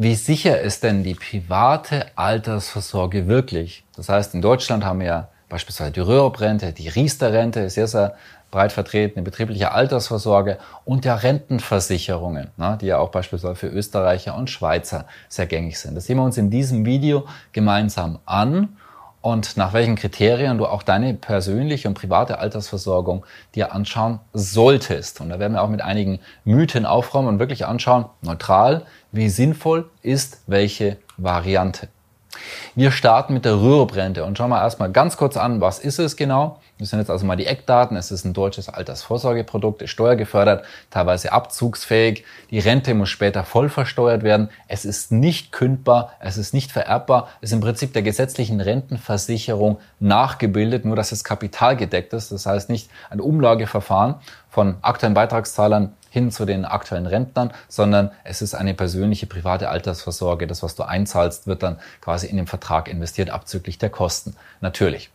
Wie sicher ist denn die private Altersvorsorge wirklich? Das heißt, in Deutschland haben wir ja beispielsweise die Röhrup-Rente, die Riester-Rente, sehr, sehr breit vertreten, die betriebliche Altersvorsorge und ja Rentenversicherungen, ne, die ja auch beispielsweise für Österreicher und Schweizer sehr gängig sind. Das sehen wir uns in diesem Video gemeinsam an und nach welchen Kriterien du auch deine persönliche und private Altersversorgung dir anschauen solltest. Und da werden wir auch mit einigen Mythen aufräumen und wirklich anschauen, neutral, wie sinnvoll ist welche Variante. Wir starten mit der Rührbrente und schauen wir erstmal ganz kurz an, was ist es genau. Das sind jetzt also mal die Eckdaten. Es ist ein deutsches Altersvorsorgeprodukt, ist steuergefördert, teilweise abzugsfähig. Die Rente muss später voll versteuert werden. Es ist nicht kündbar, es ist nicht vererbbar. Es ist im Prinzip der gesetzlichen Rentenversicherung nachgebildet, nur dass es kapitalgedeckt ist. Das heißt nicht ein Umlageverfahren von aktuellen Beitragszahlern hin zu den aktuellen Rentnern, sondern es ist eine persönliche private Altersvorsorge. Das, was du einzahlst, wird dann quasi in den Vertrag investiert, abzüglich der Kosten. Natürlich.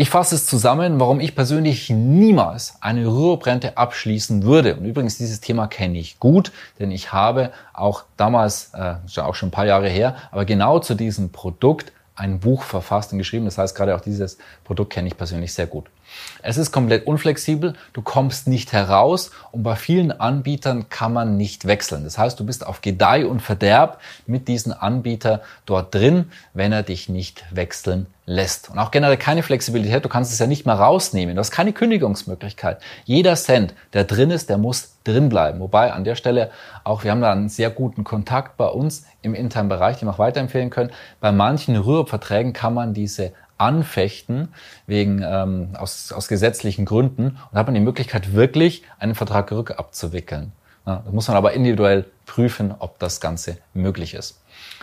Ich fasse es zusammen, warum ich persönlich niemals eine Rüruprente abschließen würde. Und übrigens, dieses Thema kenne ich gut, denn ich habe auch damals, äh, auch schon ein paar Jahre her, aber genau zu diesem Produkt ein Buch verfasst und geschrieben. Das heißt, gerade auch dieses Produkt kenne ich persönlich sehr gut. Es ist komplett unflexibel, du kommst nicht heraus und bei vielen Anbietern kann man nicht wechseln. Das heißt, du bist auf Gedeih und Verderb mit diesem Anbieter dort drin, wenn er dich nicht wechseln lässt. Und auch generell keine Flexibilität, du kannst es ja nicht mehr rausnehmen. Du hast keine Kündigungsmöglichkeit. Jeder Cent, der drin ist, der muss drin bleiben. Wobei an der Stelle auch, wir haben da einen sehr guten Kontakt bei uns im internen Bereich, den wir auch weiterempfehlen können. Bei manchen Rührverträgen kann man diese anfechten wegen ähm, aus, aus gesetzlichen Gründen und hat man die Möglichkeit wirklich einen Vertrag rückabzuwickeln. Ja, da muss man aber individuell prüfen, ob das Ganze möglich ist.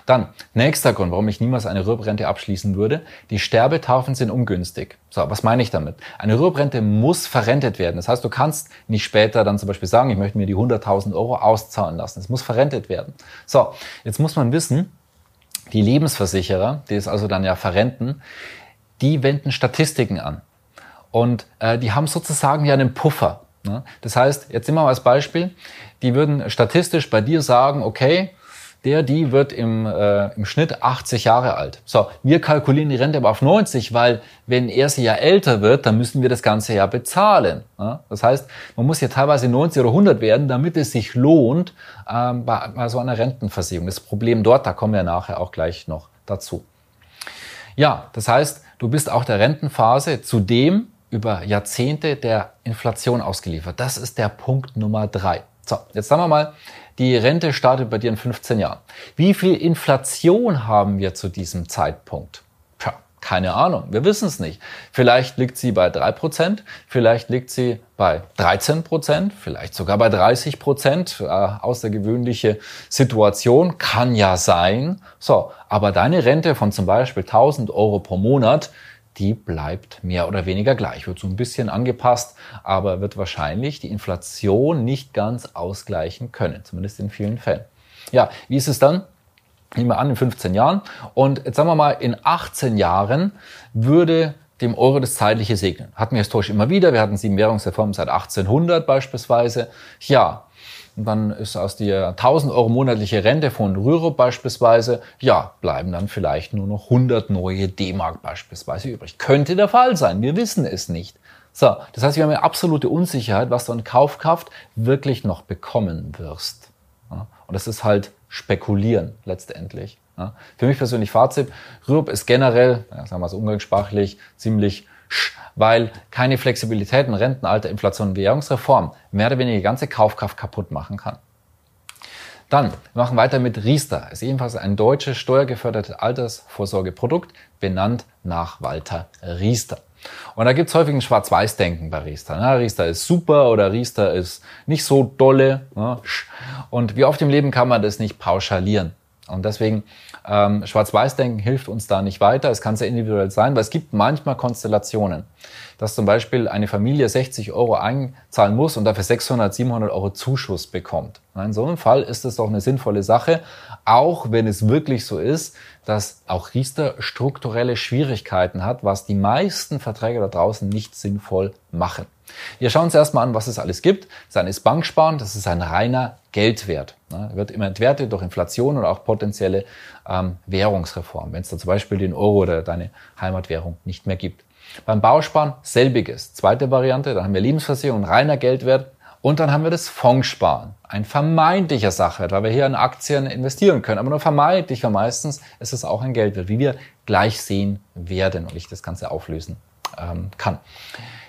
Dann, nächster Grund, warum ich niemals eine Rüruprente abschließen würde. Die Sterbetaufen sind ungünstig. So, was meine ich damit? Eine Rüruprente muss verrentet werden. Das heißt, du kannst nicht später dann zum Beispiel sagen, ich möchte mir die 100.000 Euro auszahlen lassen. Es muss verrentet werden. So, jetzt muss man wissen, die Lebensversicherer, die es also dann ja verrenten, die wenden Statistiken an. Und äh, die haben sozusagen ja einen Puffer. Ne? Das heißt, jetzt nehmen wir mal als Beispiel, die würden statistisch bei dir sagen, okay, der, die wird im, äh, im Schnitt 80 Jahre alt. So, wir kalkulieren die Rente aber auf 90, weil wenn er sie ja älter wird, dann müssen wir das Ganze ja bezahlen. Ja? Das heißt, man muss ja teilweise 90 oder 100 werden, damit es sich lohnt ähm, bei, bei so einer Rentenversicherung. Das Problem dort, da kommen wir nachher auch gleich noch dazu. Ja, das heißt, du bist auch der Rentenphase zudem über Jahrzehnte der Inflation ausgeliefert. Das ist der Punkt Nummer drei. So, jetzt sagen wir mal, die Rente startet bei dir in 15 Jahren. Wie viel Inflation haben wir zu diesem Zeitpunkt? Tja, keine Ahnung, wir wissen es nicht. Vielleicht liegt sie bei 3%, vielleicht liegt sie bei 13%, vielleicht sogar bei 30%. Äh, außergewöhnliche Situation kann ja sein. So, aber deine Rente von zum Beispiel 1000 Euro pro Monat, die bleibt mehr oder weniger gleich, wird so ein bisschen angepasst, aber wird wahrscheinlich die Inflation nicht ganz ausgleichen können, zumindest in vielen Fällen. Ja, wie ist es dann? Nehmen wir an, in 15 Jahren. Und jetzt sagen wir mal, in 18 Jahren würde dem Euro das Zeitliche segnen. Hatten wir historisch immer wieder. Wir hatten sieben Währungsreformen seit 1800 beispielsweise. Ja, dann ist aus der 1000 Euro monatliche Rente von Rürup beispielsweise, ja, bleiben dann vielleicht nur noch 100 neue D-Mark beispielsweise übrig. Könnte der Fall sein. Wir wissen es nicht. So, das heißt, wir haben eine absolute Unsicherheit, was du an Kaufkraft wirklich noch bekommen wirst. Und das ist halt spekulieren letztendlich. Für mich persönlich Fazit, Rürup ist generell, sagen wir es umgangssprachlich, ziemlich weil keine Flexibilität in Rentenalter, Inflation Währungsreform mehr oder weniger die ganze Kaufkraft kaputt machen kann. Dann, wir machen weiter mit Riester. Ist ebenfalls ein deutsches steuergefördertes Altersvorsorgeprodukt, benannt nach Walter Riester. Und da gibt's häufig ein Schwarz-Weiß-Denken bei Riester. Ne? Riester ist super oder Riester ist nicht so dolle. Ne? Und wie oft im Leben kann man das nicht pauschalieren. Und deswegen ähm, Schwarz-Weiß-Denken hilft uns da nicht weiter. Es kann sehr individuell sein, weil es gibt manchmal Konstellationen, dass zum Beispiel eine Familie 60 Euro einzahlen muss und dafür 600, 700 Euro Zuschuss bekommt. In so einem Fall ist es doch eine sinnvolle Sache, auch wenn es wirklich so ist, dass auch Riester strukturelle Schwierigkeiten hat, was die meisten Verträge da draußen nicht sinnvoll machen. Wir schauen uns erstmal an, was es alles gibt. Eine ist Banksparen, das ist ein reiner Geldwert. Er wird immer entwertet durch Inflation und auch potenzielle ähm, Währungsreform, wenn es da zum Beispiel den Euro oder deine Heimatwährung nicht mehr gibt. Beim Bausparen selbiges. Zweite Variante, dann haben wir Lebensversicherung, reiner Geldwert, und dann haben wir das Fondssparen, ein vermeintlicher Sachwert, weil wir hier in Aktien investieren können, aber nur vermeintlich, weil meistens ist es auch ein Geldwert, wie wir gleich sehen werden und ich das Ganze auflösen ähm, kann.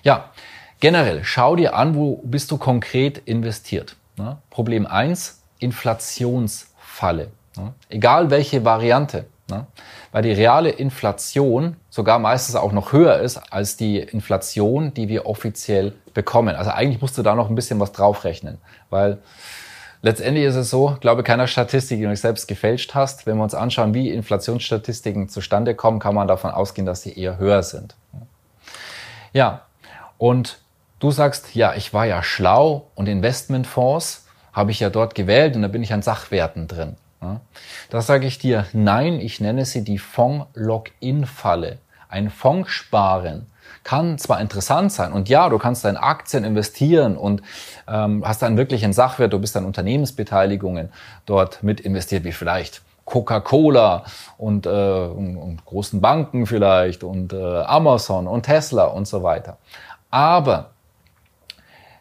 Ja, generell, schau dir an, wo bist du konkret investiert. Ne? Problem eins: Inflationsfalle. Ne? Egal welche Variante. Ne? Weil die reale Inflation sogar meistens auch noch höher ist als die Inflation, die wir offiziell bekommen. Also eigentlich musst du da noch ein bisschen was draufrechnen, weil letztendlich ist es so, glaube keiner Statistik, die du selbst gefälscht hast. Wenn wir uns anschauen, wie Inflationsstatistiken zustande kommen, kann man davon ausgehen, dass sie eher höher sind. Ja, und du sagst, ja, ich war ja schlau und Investmentfonds habe ich ja dort gewählt und da bin ich an Sachwerten drin. Da sage ich dir, nein, ich nenne sie die Fonds-Login-Falle. Ein Fonds sparen kann zwar interessant sein und ja, du kannst deine Aktien investieren und ähm, hast dann wirklich einen Sachwert, du bist an Unternehmensbeteiligungen dort mit investiert, wie vielleicht Coca-Cola und, äh, und, und, großen Banken vielleicht und äh, Amazon und Tesla und so weiter. Aber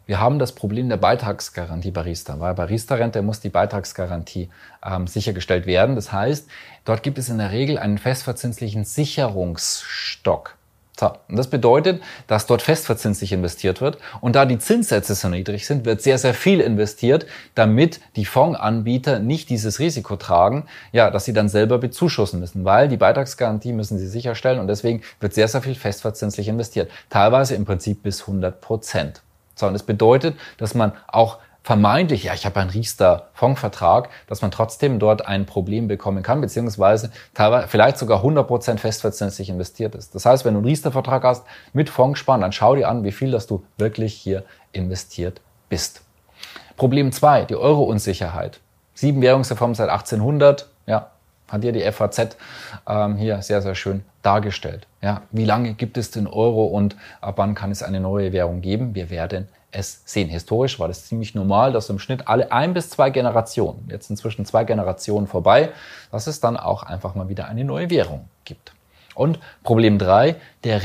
wir haben das Problem der Beitragsgarantie Barista, weil Barista-Rente muss die Beitragsgarantie ähm, sichergestellt werden. Das heißt, dort gibt es in der Regel einen festverzinslichen Sicherungsstock. So, und das bedeutet, dass dort festverzinslich investiert wird. Und da die Zinssätze so niedrig sind, wird sehr, sehr viel investiert, damit die Fondsanbieter nicht dieses Risiko tragen, ja, dass sie dann selber bezuschussen müssen, weil die Beitragsgarantie müssen sie sicherstellen und deswegen wird sehr, sehr viel festverzinslich investiert. Teilweise im Prinzip bis 100 Prozent. Sondern es bedeutet, dass man auch vermeintlich, ja, ich habe einen Riester-Fondsvertrag, dass man trotzdem dort ein Problem bekommen kann, beziehungsweise teilweise vielleicht sogar 100% festverzinslich investiert ist. Das heißt, wenn du einen Riester-Vertrag hast mit Fondssparen, dann schau dir an, wie viel, dass du wirklich hier investiert bist. Problem zwei: die Euro-Unsicherheit. Sieben Währungsreformen seit 1800, ja, hat hier die FAZ ähm, hier sehr, sehr schön dargestellt. Ja, wie lange gibt es den Euro und ab wann kann es eine neue Währung geben? Wir werden es sehen. Historisch war das ziemlich normal, dass im Schnitt alle ein bis zwei Generationen, jetzt inzwischen zwei Generationen vorbei, dass es dann auch einfach mal wieder eine neue Währung gibt. Und Problem drei: der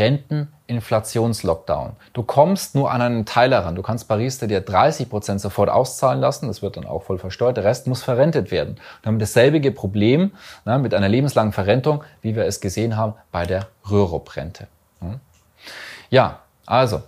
Renteninflationslockdown. Du kommst nur an einen Teil heran. Du kannst Barista dir 30 Prozent sofort auszahlen lassen. Das wird dann auch voll versteuert. Der Rest muss verrentet werden. Wir haben dasselbe Problem na, mit einer lebenslangen Verrentung, wie wir es gesehen haben bei der Rürup-Rente. Hm? Ja, also,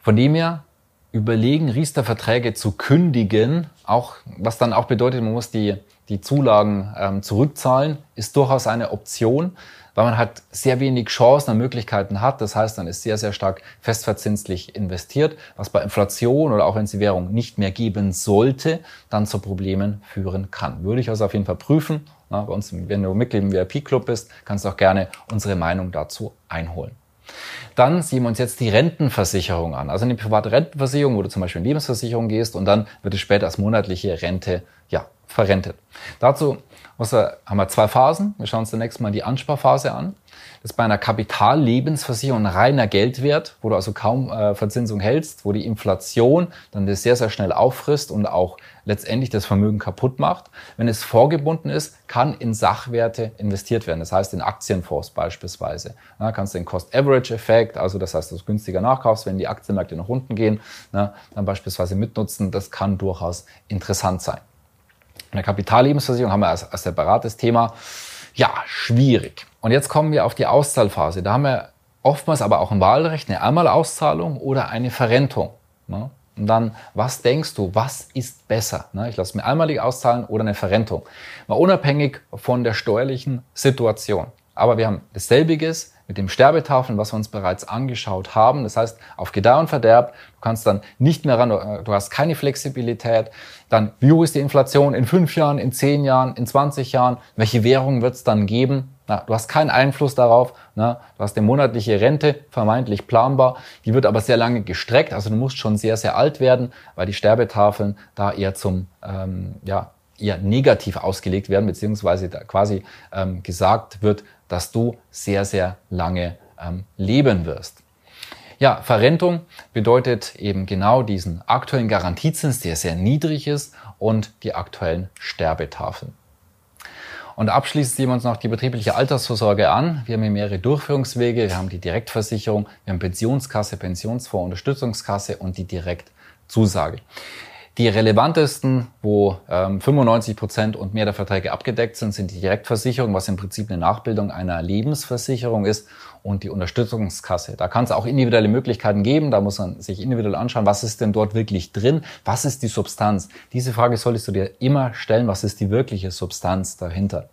von dem her überlegen, Riester-Verträge zu kündigen, auch, was dann auch bedeutet, man muss die, die Zulagen ähm, zurückzahlen, ist durchaus eine Option weil man halt sehr wenig Chancen und Möglichkeiten hat. Das heißt, dann ist sehr, sehr stark festverzinslich investiert, was bei Inflation oder auch wenn es die Währung nicht mehr geben sollte, dann zu Problemen führen kann. Würde ich also auf jeden Fall prüfen. bei uns, wenn du Mitglied im VIP-Club bist, kannst du auch gerne unsere Meinung dazu einholen. Dann sehen wir uns jetzt die Rentenversicherung an. Also eine private Rentenversicherung, wo du zum Beispiel in Lebensversicherung gehst und dann wird es später als monatliche Rente verrentet. Dazu haben wir zwei Phasen. Wir schauen uns zunächst mal die Ansparphase an. Das ist bei einer Kapitallebensversicherung ein reiner Geldwert, wo du also kaum äh, Verzinsung hältst, wo die Inflation dann das sehr, sehr schnell auffrisst und auch letztendlich das Vermögen kaputt macht. Wenn es vorgebunden ist, kann in Sachwerte investiert werden. Das heißt in Aktienfonds beispielsweise. Da kannst du den Cost-Average-Effekt, also das heißt, dass du günstiger nachkaufst, wenn die Aktienmärkte nach unten gehen, na, dann beispielsweise mitnutzen. Das kann durchaus interessant sein. Eine Kapitallebensversicherung haben wir als, als separates Thema. Ja, schwierig. Und jetzt kommen wir auf die Auszahlphase. Da haben wir oftmals aber auch ein Wahlrecht, eine Einmalauszahlung oder eine Verrentung. Ne? Und dann, was denkst du, was ist besser? Ne? Ich lasse mir einmalig auszahlen oder eine Verrentung. Mal unabhängig von der steuerlichen Situation. Aber wir haben dasselbiges, mit dem Sterbetafeln, was wir uns bereits angeschaut haben. Das heißt, auf Gedeih und Verderb, du kannst dann nicht mehr ran, du hast keine Flexibilität. Dann, wie hoch ist die Inflation in fünf Jahren, in zehn Jahren, in 20 Jahren? Welche Währung wird es dann geben? Na, du hast keinen Einfluss darauf. Na, du hast eine monatliche Rente, vermeintlich planbar. Die wird aber sehr lange gestreckt. Also du musst schon sehr, sehr alt werden, weil die Sterbetafeln da eher zum, ähm, ja, eher negativ ausgelegt werden, beziehungsweise da quasi ähm, gesagt wird, dass du sehr, sehr lange ähm, leben wirst. Ja, Verrentung bedeutet eben genau diesen aktuellen Garantiezins, der sehr niedrig ist und die aktuellen Sterbetafeln. Und abschließend sehen wir uns noch die betriebliche Altersvorsorge an. Wir haben hier mehrere Durchführungswege. Wir haben die Direktversicherung, wir haben Pensionskasse, Pensionsfonds, Unterstützungskasse und die Direktzusage. Die relevantesten, wo ähm, 95 Prozent und mehr der Verträge abgedeckt sind, sind die Direktversicherung, was im Prinzip eine Nachbildung einer Lebensversicherung ist, und die Unterstützungskasse. Da kann es auch individuelle Möglichkeiten geben. Da muss man sich individuell anschauen, was ist denn dort wirklich drin? Was ist die Substanz? Diese Frage solltest du dir immer stellen. Was ist die wirkliche Substanz dahinter?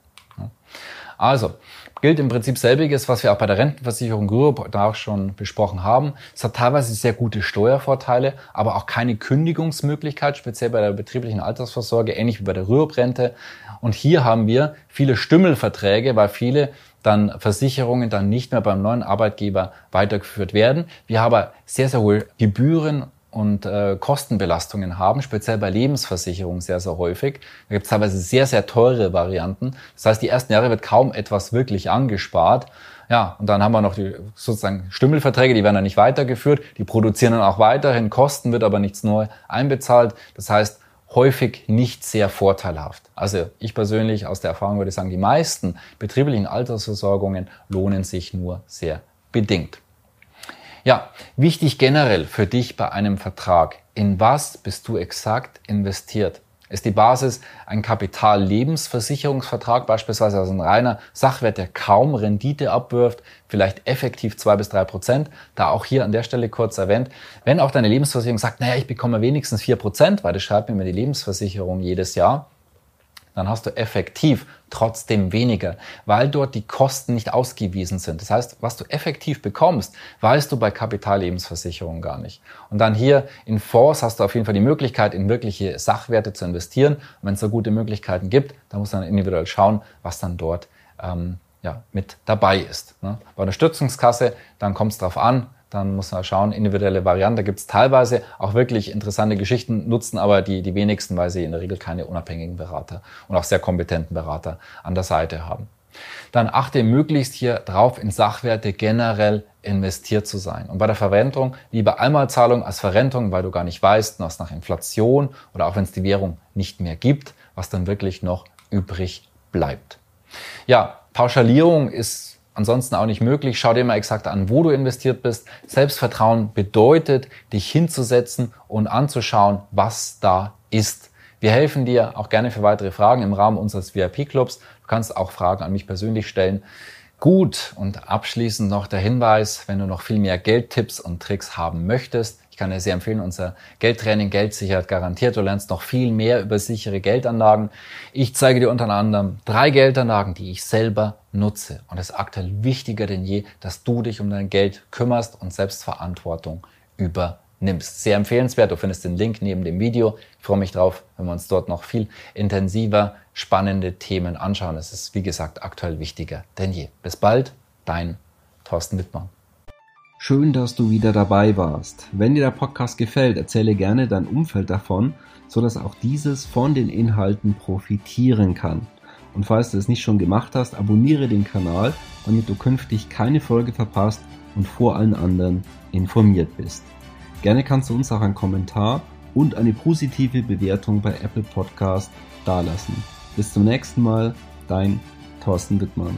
Also, gilt im Prinzip selbiges, was wir auch bei der Rentenversicherung Group da auch schon besprochen haben. Es hat teilweise sehr gute Steuervorteile, aber auch keine Kündigungsmöglichkeit, speziell bei der betrieblichen Altersvorsorge, ähnlich wie bei der Rürup-Rente. Und hier haben wir viele Stümmelverträge, weil viele dann Versicherungen dann nicht mehr beim neuen Arbeitgeber weitergeführt werden. Wir haben sehr, sehr hohe Gebühren und äh, Kostenbelastungen haben, speziell bei Lebensversicherungen sehr, sehr häufig. Da gibt es teilweise sehr, sehr teure Varianten. Das heißt, die ersten Jahre wird kaum etwas wirklich angespart. Ja, und dann haben wir noch die sozusagen Stümmelverträge, die werden dann nicht weitergeführt, die produzieren dann auch weiterhin Kosten, wird aber nichts neu einbezahlt. Das heißt, häufig nicht sehr vorteilhaft. Also ich persönlich aus der Erfahrung würde sagen, die meisten betrieblichen Altersversorgungen lohnen sich nur sehr bedingt. Ja, wichtig generell für dich bei einem Vertrag. In was bist du exakt investiert? Ist die Basis ein Kapitallebensversicherungsvertrag, beispielsweise also ein reiner Sachwert, der kaum Rendite abwirft, vielleicht effektiv zwei bis drei Prozent? Da auch hier an der Stelle kurz erwähnt. Wenn auch deine Lebensversicherung sagt, naja, ich bekomme wenigstens vier Prozent, weil das schreibt mir die Lebensversicherung jedes Jahr, dann hast du effektiv trotzdem weniger, weil dort die Kosten nicht ausgewiesen sind. Das heißt, was du effektiv bekommst, weißt du bei Kapitallebensversicherungen gar nicht. Und dann hier in Fonds hast du auf jeden Fall die Möglichkeit, in wirkliche Sachwerte zu investieren. Und wenn es da gute Möglichkeiten gibt, dann muss man individuell schauen, was dann dort ähm, ja, mit dabei ist. Ne? Bei der Stützungskasse, dann kommt es darauf an, dann muss man schauen, individuelle Variante. Da gibt es teilweise auch wirklich interessante Geschichten, nutzen aber die, die wenigsten, weil sie in der Regel keine unabhängigen Berater und auch sehr kompetenten Berater an der Seite haben. Dann achte möglichst hier drauf, in Sachwerte generell investiert zu sein. Und bei der Verrentung lieber Einmalzahlung als Verrentung, weil du gar nicht weißt, was nach Inflation oder auch wenn es die Währung nicht mehr gibt, was dann wirklich noch übrig bleibt. Ja, Pauschalierung ist ansonsten auch nicht möglich. Schau dir mal exakt an, wo du investiert bist. Selbstvertrauen bedeutet, dich hinzusetzen und anzuschauen, was da ist. Wir helfen dir auch gerne für weitere Fragen im Rahmen unseres VIP-Clubs. Du kannst auch Fragen an mich persönlich stellen. Gut, und abschließend noch der Hinweis, wenn du noch viel mehr Geldtipps und Tricks haben möchtest, ich kann dir sehr empfehlen, unser Geldtraining Geldsicherheit garantiert. Du lernst noch viel mehr über sichere Geldanlagen. Ich zeige dir unter anderem drei Geldanlagen, die ich selber nutze. Und es ist aktuell wichtiger denn je, dass du dich um dein Geld kümmerst und Selbstverantwortung übernimmst. Sehr empfehlenswert. Du findest den Link neben dem Video. Ich freue mich drauf, wenn wir uns dort noch viel intensiver spannende Themen anschauen. Es ist, wie gesagt, aktuell wichtiger denn je. Bis bald, dein Thorsten Wittmann. Schön, dass du wieder dabei warst. Wenn dir der Podcast gefällt, erzähle gerne dein Umfeld davon, sodass auch dieses von den Inhalten profitieren kann. Und falls du es nicht schon gemacht hast, abonniere den Kanal, damit du künftig keine Folge verpasst und vor allen anderen informiert bist. Gerne kannst du uns auch einen Kommentar und eine positive Bewertung bei Apple Podcast dalassen. Bis zum nächsten Mal, dein Thorsten Wittmann.